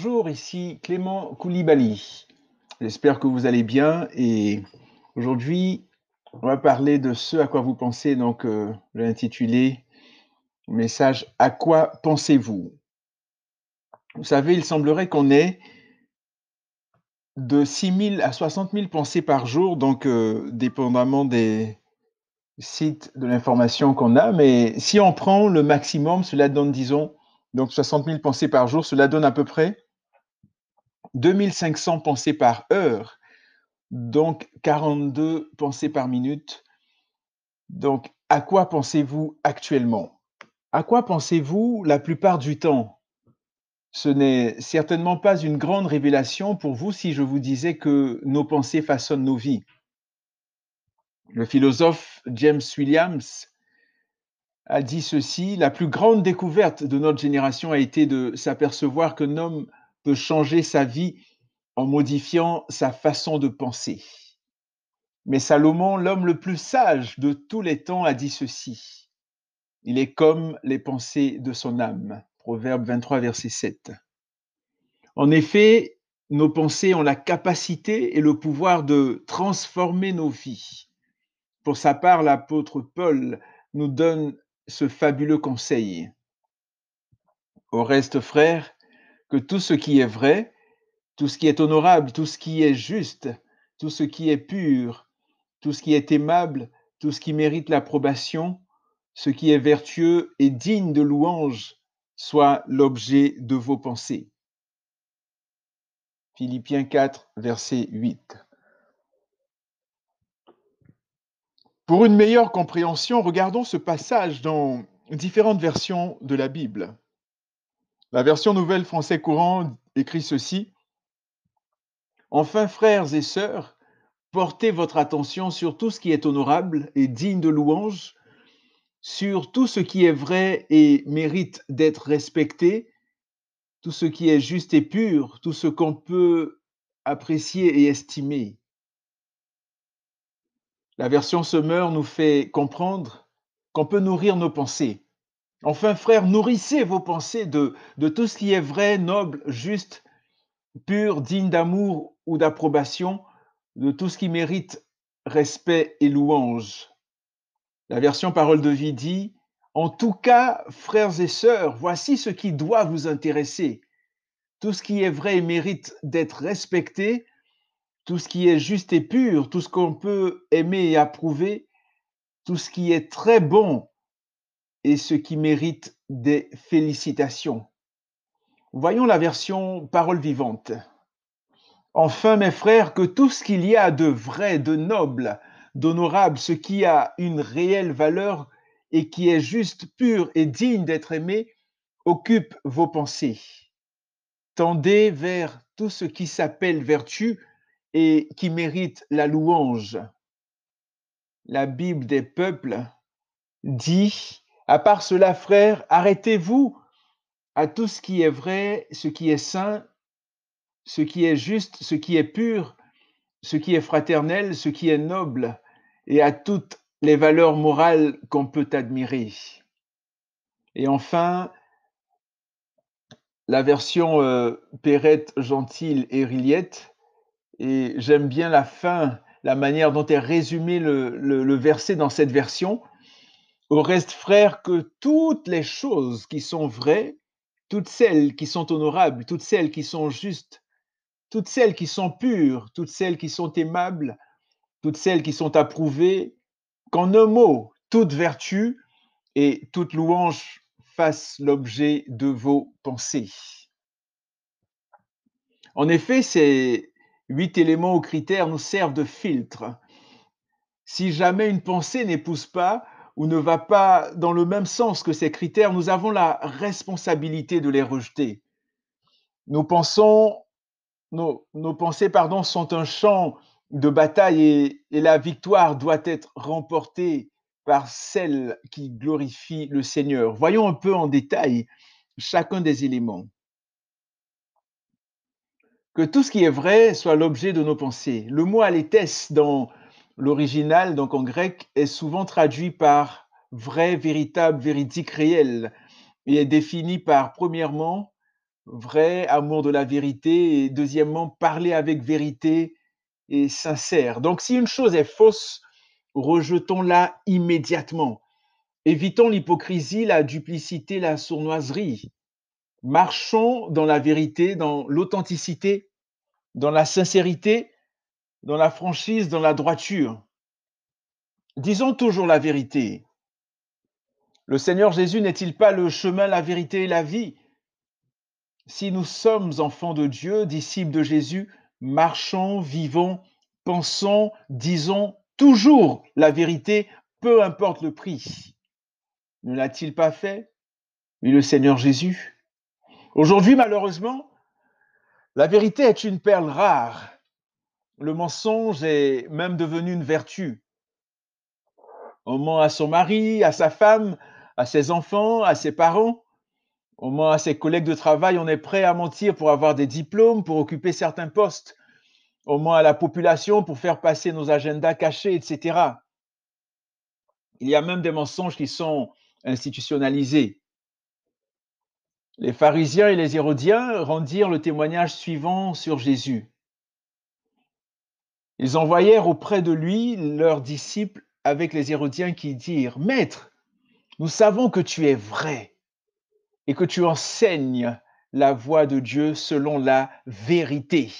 Bonjour, ici Clément Koulibaly. J'espère que vous allez bien et aujourd'hui, on va parler de ce à quoi vous pensez. Donc, euh, je l'ai intitulé message À quoi pensez-vous? Vous savez, il semblerait qu'on ait de 6 000 à 60 000 pensées par jour, donc euh, dépendamment des sites de l'information qu'on a. Mais si on prend le maximum, cela donne, disons, donc 60 000 pensées par jour, cela donne à peu près 2500 pensées par heure, donc 42 pensées par minute. Donc, à quoi pensez-vous actuellement? À quoi pensez-vous la plupart du temps? Ce n'est certainement pas une grande révélation pour vous si je vous disais que nos pensées façonnent nos vies. Le philosophe James Williams a dit ceci, la plus grande découverte de notre génération a été de s'apercevoir qu'un homme peut changer sa vie en modifiant sa façon de penser. Mais Salomon, l'homme le plus sage de tous les temps, a dit ceci. Il est comme les pensées de son âme. Proverbe 23, verset 7. En effet, nos pensées ont la capacité et le pouvoir de transformer nos vies. Pour sa part, l'apôtre Paul nous donne ce fabuleux conseil. Au reste, frères, que tout ce qui est vrai, tout ce qui est honorable, tout ce qui est juste, tout ce qui est pur, tout ce qui est aimable, tout ce qui mérite l'approbation, ce qui est vertueux et digne de louange, soit l'objet de vos pensées. Philippiens 4, verset 8. Pour une meilleure compréhension, regardons ce passage dans différentes versions de la Bible. La version nouvelle français courant écrit ceci. Enfin, frères et sœurs, portez votre attention sur tout ce qui est honorable et digne de louange, sur tout ce qui est vrai et mérite d'être respecté, tout ce qui est juste et pur, tout ce qu'on peut apprécier et estimer. La version Semeur nous fait comprendre qu'on peut nourrir nos pensées. Enfin, frères, nourrissez vos pensées de, de tout ce qui est vrai, noble, juste, pur, digne d'amour ou d'approbation, de tout ce qui mérite respect et louange. La version Parole de vie dit, En tout cas, frères et sœurs, voici ce qui doit vous intéresser. Tout ce qui est vrai et mérite d'être respecté, tout ce qui est juste et pur, tout ce qu'on peut aimer et approuver, tout ce qui est très bon et ce qui mérite des félicitations. Voyons la version parole vivante. Enfin, mes frères, que tout ce qu'il y a de vrai, de noble, d'honorable, ce qui a une réelle valeur et qui est juste, pur et digne d'être aimé, occupe vos pensées. Tendez vers tout ce qui s'appelle vertu, et qui mérite la louange. La Bible des peuples dit, à part cela, frères, arrêtez-vous à tout ce qui est vrai, ce qui est saint, ce qui est juste, ce qui est pur, ce qui est fraternel, ce qui est noble, et à toutes les valeurs morales qu'on peut admirer. Et enfin, la version euh, Perrette, Gentile et Riliette et j'aime bien la fin, la manière dont est résumé le, le, verset dans cette version. Au reste, frère, que toutes les choses qui sont vraies, toutes celles qui sont honorables, toutes celles qui sont justes, toutes celles qui sont pures, toutes celles qui sont aimables, toutes celles qui sont approuvées, qu'en un mot, toute vertu et toute louange fassent l'objet de vos pensées. En effet, c'est Huit éléments ou critères nous servent de filtre. Si jamais une pensée n'épouse pas ou ne va pas dans le même sens que ces critères, nous avons la responsabilité de les rejeter. Nos, pensons, nos, pensées pardon, sont un champ de bataille et, la victoire doit être remportée par celle qui glorifie le Seigneur. Voyons un peu en détail chacun des éléments que tout ce qui est vrai soit l'objet de nos pensées. Le mot aléthès dans l'original, donc en grec, est souvent traduit par vrai, véritable, véridique, réel, et est défini par, premièrement, vrai, amour de la vérité, et deuxièmement, parler avec vérité et sincère. Donc si une chose est fausse, rejetons-la immédiatement. Évitons l'hypocrisie, la duplicité, la sournoiserie. Marchons dans la vérité, dans l'authenticité, dans la sincérité, dans la franchise, dans la droiture. Disons toujours la vérité. Le Seigneur Jésus n'est-il pas le chemin, la vérité et la vie? Si nous sommes enfants de Dieu, disciples de Jésus, marchons, vivons, pensons, disons toujours la vérité, peu importe le prix. Ne l'a-t-il pas fait? Oui, le Seigneur Jésus. Aujourd'hui, malheureusement, la vérité est une perle rare. Le mensonge est même devenu une vertu. On ment à son mari, à sa femme, à ses enfants, à ses parents. On ment à ses collègues de travail. On est prêt à mentir pour avoir des diplômes, pour occuper certains postes. On ment à la population pour faire passer nos agendas cachés, etc. Il y a même des mensonges qui sont institutionnalisés. Les pharisiens et les hérodiens rendirent le témoignage suivant sur Jésus. Ils envoyèrent auprès de lui leurs disciples avec les hérodiens qui dirent, Maître, nous savons que tu es vrai et que tu enseignes la voie de Dieu selon la vérité,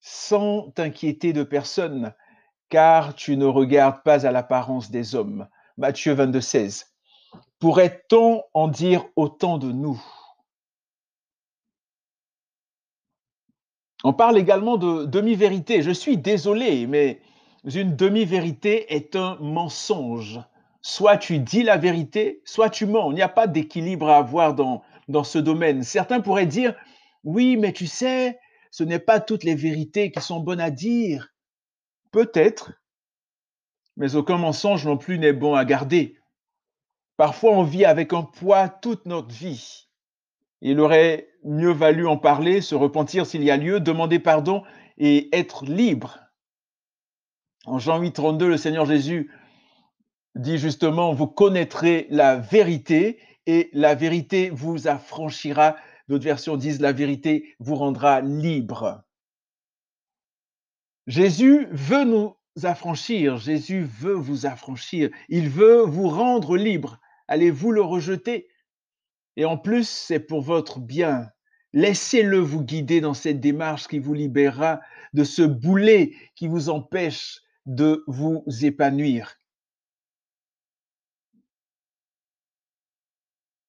sans t'inquiéter de personne, car tu ne regardes pas à l'apparence des hommes. Matthieu 22, 16. Pourrait-on en dire autant de nous? On parle également de demi-vérité. Je suis désolé, mais une demi-vérité est un mensonge. Soit tu dis la vérité, soit tu mens. Il n'y a pas d'équilibre à avoir dans, dans ce domaine. Certains pourraient dire, oui, mais tu sais, ce n'est pas toutes les vérités qui sont bonnes à dire. Peut-être, mais aucun mensonge non plus n'est bon à garder. Parfois, on vit avec un poids toute notre vie. Il aurait mieux valu en parler, se repentir s'il y a lieu, demander pardon et être libre. En Jean 8, 32, le Seigneur Jésus dit justement, vous connaîtrez la vérité et la vérité vous affranchira. D'autres versions disent, la vérité vous rendra libre. Jésus veut nous affranchir, Jésus veut vous affranchir, il veut vous rendre libre. Allez-vous le rejeter? Et en plus, c'est pour votre bien. Laissez-le vous guider dans cette démarche qui vous libérera de ce boulet qui vous empêche de vous épanouir.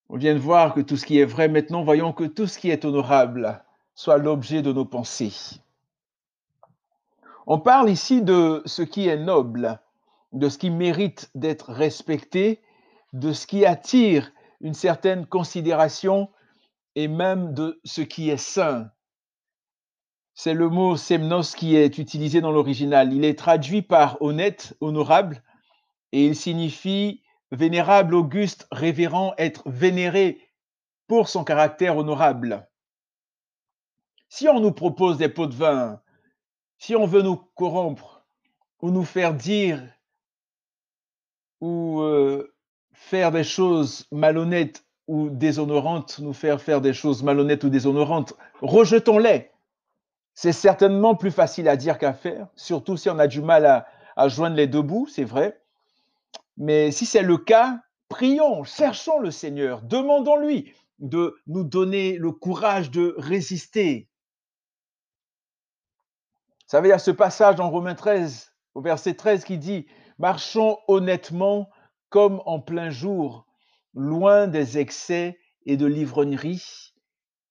On vient de voir que tout ce qui est vrai, maintenant voyons que tout ce qui est honorable soit l'objet de nos pensées. On parle ici de ce qui est noble, de ce qui mérite d'être respecté de ce qui attire une certaine considération et même de ce qui est saint. C'est le mot semnos qui est utilisé dans l'original. Il est traduit par honnête, honorable, et il signifie vénérable, auguste, révérend, être vénéré pour son caractère honorable. Si on nous propose des pots de vin, si on veut nous corrompre ou nous faire dire ou euh, faire des choses malhonnêtes ou déshonorantes, nous faire faire des choses malhonnêtes ou déshonorantes, rejetons-les. C'est certainement plus facile à dire qu'à faire, surtout si on a du mal à, joindre les deux bouts, c'est vrai. Mais si c'est le cas, prions, cherchons le Seigneur, demandons-lui de nous donner le courage de résister. Vous savez, il y a ce passage en Romains 13, au verset 13, qui dit Marchons honnêtement comme en plein jour, loin des excès et de l'ivrognerie,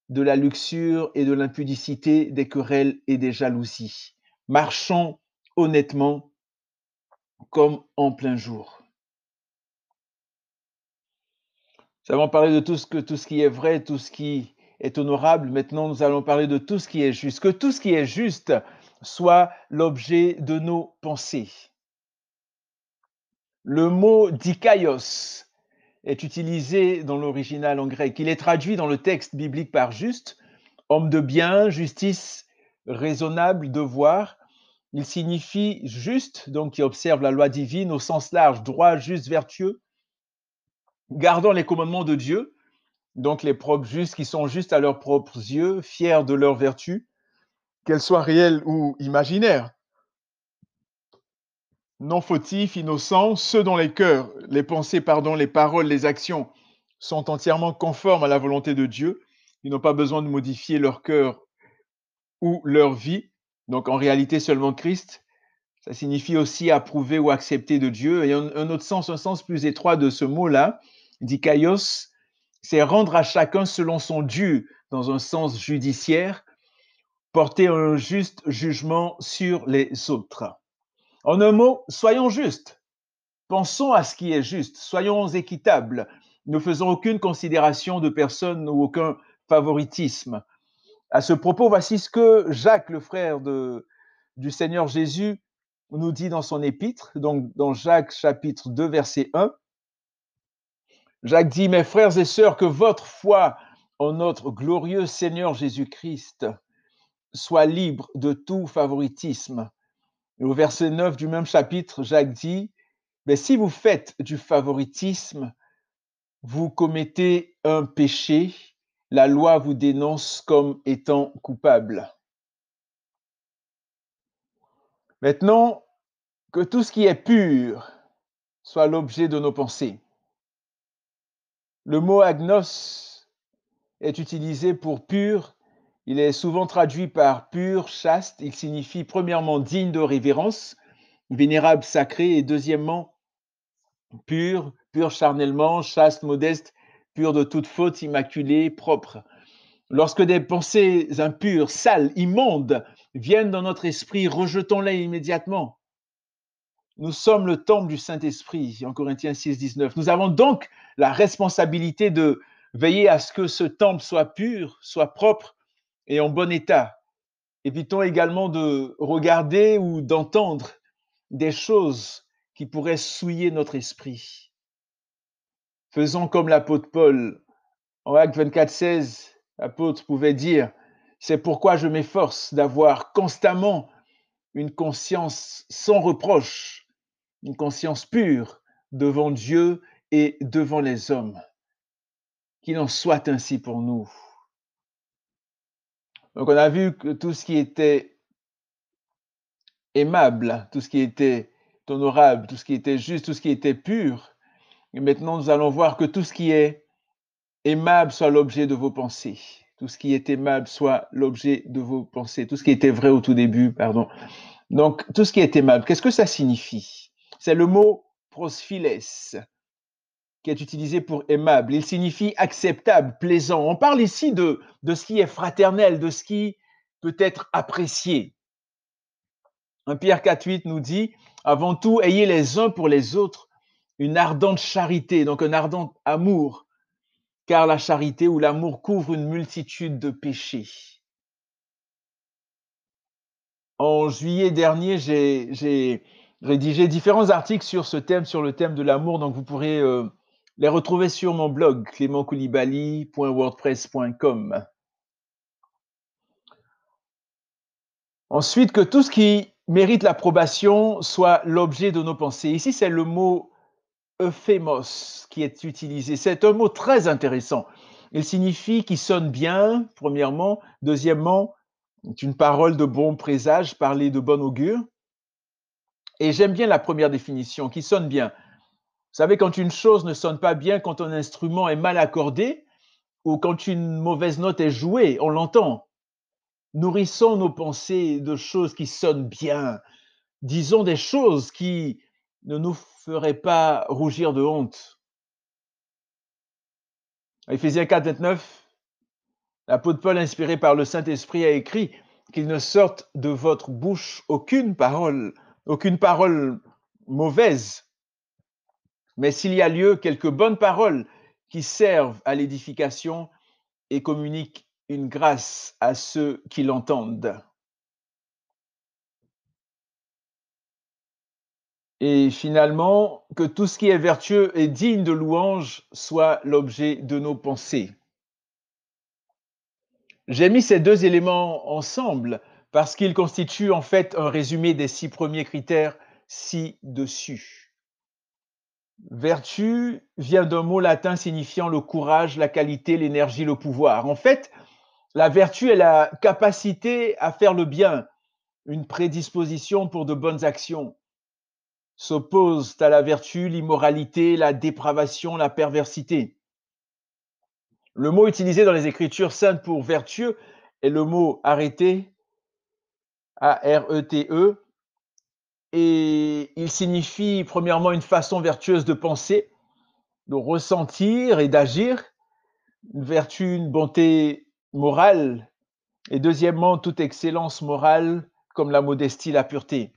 de la luxure et de l'impudicité, des querelles et des jalousies. Marchons honnêtement comme en plein jour. Nous avons parlé de tout ce, tout ce qui est vrai, tout ce qui est honorable. Maintenant, nous allons parler de tout ce qui est juste. Que tout ce qui est juste soit l'objet de nos pensées. Le mot dikaios est utilisé dans l'original en grec. Il est traduit dans le texte biblique par juste, homme de bien, justice, raisonnable, devoir. Il signifie juste, donc qui observe la loi divine au sens large, droit, juste, vertueux, gardant les commandements de Dieu. donc les propres justes qui sont justes à leurs propres yeux, fiers de leur vertu, qu'elles soient réelles ou imaginaires. Non fautifs, innocents, ceux dont les cœurs, les pensées, pardon, les paroles, les actions sont entièrement conformes à la volonté de Dieu. Ils n'ont pas besoin de modifier leur cœur ou leur vie. Donc en réalité seulement Christ. Ça signifie aussi approuver ou accepter de Dieu. Et un, autre sens, un sens plus étroit de ce mot-là, dit Kaios, c'est rendre à chacun selon son dû dans un sens judiciaire, porter un juste jugement sur les autres. En un mot, soyons justes. Pensons à ce qui est juste. Soyons équitables. Ne faisons aucune considération de personne ou aucun favoritisme. À ce propos, voici ce que Jacques, le frère du Seigneur Jésus, nous dit dans son épître, donc dans Jacques chapitre 2, verset 1. Jacques dit, mes frères et sœurs, que votre foi en notre glorieux Seigneur Jésus-Christ soit libre de tout favoritisme. Au verset 9 du même chapitre, Jacques dit, mais si vous faites du favoritisme, vous commettez un péché, la loi vous dénonce comme étant coupable. Maintenant, que tout ce qui est pur soit l'objet de nos pensées. Le mot agnos est utilisé pour pur. Il est souvent traduit par pur, chaste. Il signifie premièrement digne de révérence, vénérable, sacré, et deuxièmement pur, pur charnellement, chaste, modeste, pur de toute faute, immaculé, propre. Lorsque des pensées impures, sales, immondes viennent dans notre esprit, rejetons-les immédiatement. Nous sommes le temple du Saint-Esprit, en Corinthiens 6, 19. Nous avons donc la responsabilité de veiller à ce que ce temple soit pur, soit propre et en bon état. Évitons également de regarder ou d'entendre des choses qui pourraient souiller notre esprit. Faisons comme l'apôtre Paul. En Acte 24, 16, l'apôtre pouvait dire, c'est pourquoi je m'efforce d'avoir constamment une conscience sans reproche une conscience pure devant Dieu et devant les hommes. Qu'il en soit ainsi pour nous. Donc on a vu que tout ce qui était aimable, tout ce qui était honorable, tout ce qui était juste, tout ce qui était pur, et maintenant nous allons voir que tout ce qui est aimable soit l'objet de vos pensées. Tout ce qui est aimable soit l'objet de vos pensées. Tout ce qui était vrai au tout début, pardon. Donc, tout ce qui est aimable, qu'est-ce que ça signifie? C'est le mot prosphiles qui est utilisé pour aimable. Il signifie acceptable, plaisant. On parle ici de, de ce qui est fraternel, de ce qui peut être apprécié. Un Pierre 4.8 nous dit, avant tout, ayez les uns pour les autres une ardente charité, donc un ardent amour, car la charité ou l'amour couvre une multitude de péchés. En juillet dernier, j'ai rédigé différents articles sur ce thème, sur le thème de l'amour. Donc, vous pourrez euh, les retrouver sur mon blog, clémentkoulibaly.wordpress.com. Ensuite, que tout ce qui mérite l'approbation soit l'objet de nos pensées. Ici, c'est le mot euphémos qui est utilisé. C'est un mot très intéressant. Il signifie qui sonne bien, premièrement. Deuxièmement, c'est une parole de bon présage, parler de bon augure. Et j'aime bien la première définition qui sonne bien. Savez, quand une chose ne sonne pas bien, quand un instrument est mal accordé ou quand une mauvaise note est jouée, on l'entend. Nourrissons nos pensées de choses qui sonnent bien. Disons des choses qui ne nous feraient pas rougir de honte. Éphésiens 4, 29, l'apôtre Paul, inspiré par le Saint-Esprit, a écrit qu'il ne sorte de votre bouche aucune parole aucune parole mauvaise, mais s'il y a lieu, quelques bonnes paroles qui servent à l'édification et communiquent une grâce à ceux qui l'entendent. Et finalement, que tout ce qui est vertueux et digne de louange soit l'objet de nos pensées. J'ai mis ces deux éléments ensemble parce qu'il constitue en fait un résumé des six premiers critères ci-dessus. Vertu vient d'un mot latin signifiant le courage, la qualité, l'énergie, le pouvoir. En fait, la vertu est la capacité à faire le bien, une prédisposition pour de bonnes actions. S'opposent à la vertu l'immoralité, la dépravation, la perversité. Le mot utilisé dans les Écritures saintes pour vertueux est le mot arrêté, A-R-E-T-E, et il signifie premièrement une façon vertueuse de penser, de ressentir et d'agir, une vertu, une bonté morale, et deuxièmement toute excellence morale comme la modestie, la pureté.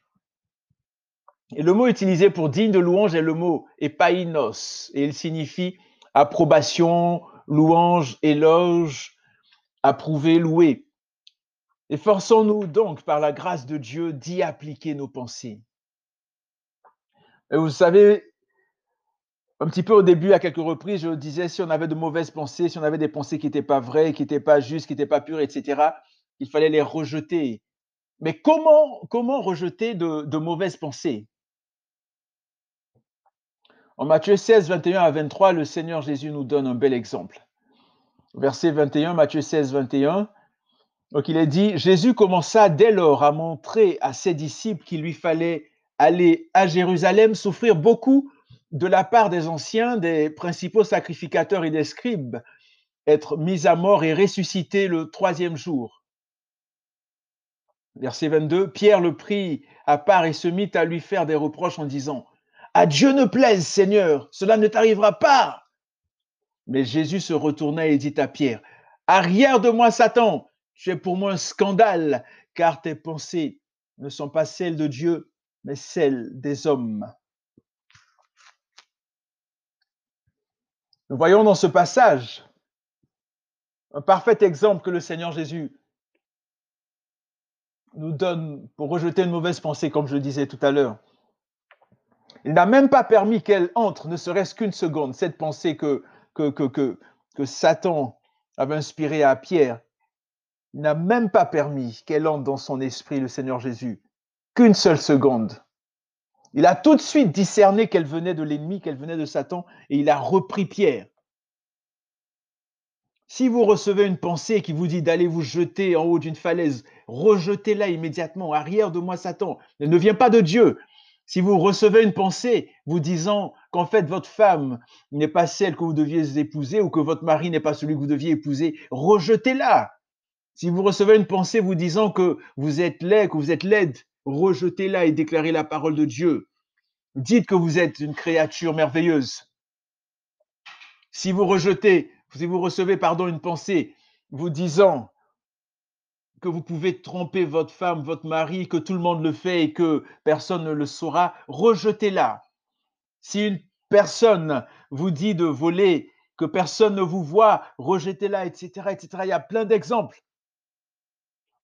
Et le mot utilisé pour digne de louange est le mot epainos, et il signifie approbation, louange, éloge, approuver, louer. Efforçons-nous donc, par la grâce de Dieu, d'y appliquer nos pensées. Et vous savez, un petit peu au début, à quelques reprises, je disais, si on avait de mauvaises pensées, si on avait des pensées qui n'étaient pas vraies, qui n'étaient pas justes, qui n'étaient pas pures, etc., il fallait les rejeter. Mais comment, comment rejeter de, de mauvaises pensées? En Matthieu 16, 21 à 23, le Seigneur Jésus nous donne un bel exemple. Verset 21, Matthieu 16, 21. Donc il est dit, Jésus commença dès lors à montrer à ses disciples qu'il lui fallait aller à Jérusalem, souffrir beaucoup de la part des anciens, des principaux sacrificateurs et des scribes, être mis à mort et ressuscité le troisième jour. Verset 22, Pierre le prit à part et se mit à lui faire des reproches en disant, À Dieu ne plaise, Seigneur, cela ne t'arrivera pas. Mais Jésus se retourna et dit à Pierre, Arrière de moi, Satan, tu pour moi un scandale, car tes pensées ne sont pas celles de Dieu, mais celles des hommes. Nous voyons dans ce passage un parfait exemple que le Seigneur Jésus nous donne pour rejeter une mauvaise pensée, comme je le disais tout à l'heure. Il n'a même pas permis qu'elle entre, ne serait-ce qu'une seconde, cette pensée que, Satan avait inspirée à Pierre n'a même pas permis qu'elle entre dans son esprit, le Seigneur Jésus, qu'une seule seconde. Il a tout de suite discerné qu'elle venait de l'ennemi, qu'elle venait de Satan, et il a repris Pierre. Si vous recevez une pensée qui vous dit d'aller vous jeter en haut d'une falaise, rejetez-la immédiatement, arrière de moi Satan. Elle ne vient pas de Dieu. Si vous recevez une pensée vous disant qu'en fait votre femme n'est pas celle que vous deviez épouser ou que votre mari n'est pas celui que vous deviez épouser, rejetez-la. Si vous recevez une pensée vous disant que vous êtes laid, que vous êtes laide, rejetez-la et déclarez la parole de Dieu. Dites que vous êtes une créature merveilleuse. Si vous rejetez, si vous recevez, pardon, une pensée vous disant que vous pouvez tromper votre femme, votre mari, que tout le monde le fait et que personne ne le saura, rejetez-la. Si une personne vous dit de voler, que personne ne vous voit, rejetez-la, etc., etc. Il y a plein d'exemples.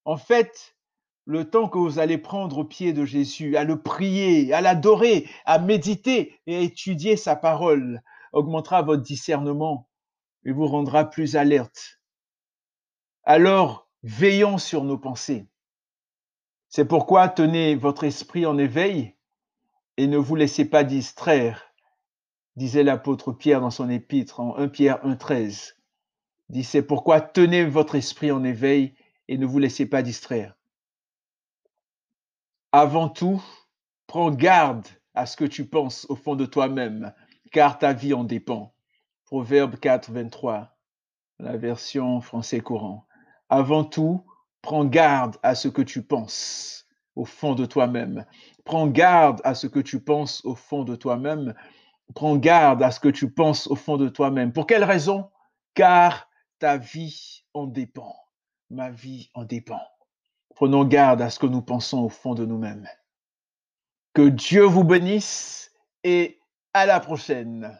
En fait, le temps que vous allez prendre au pied de Jésus, à le prier, à l'adorer, à méditer et à étudier sa parole, augmentera votre discernement et vous rendra plus alerte. Alors, veillons sur nos pensées. C'est pourquoi tenez votre esprit en éveil et ne vous laissez pas distraire, disait l'apôtre Pierre dans son épître en 1 Pierre 1.13. Dit, c'est pourquoi tenez votre esprit en éveil et ne vous laissez pas distraire. Avant tout, prends garde à ce que tu penses au fond de toi-même, car ta vie en dépend. Proverbe 4, 23, la version français courant. Avant tout, prends garde à ce que tu penses au fond de toi-même. Prends garde à ce que tu penses au fond de toi-même. Prends garde à ce que tu penses au fond de toi-même. Pour quelle raison? Car ta vie en dépend ma vie en dépend. Prenons garde à ce que nous pensons au fond de nous-mêmes. Que Dieu vous bénisse et à la prochaine.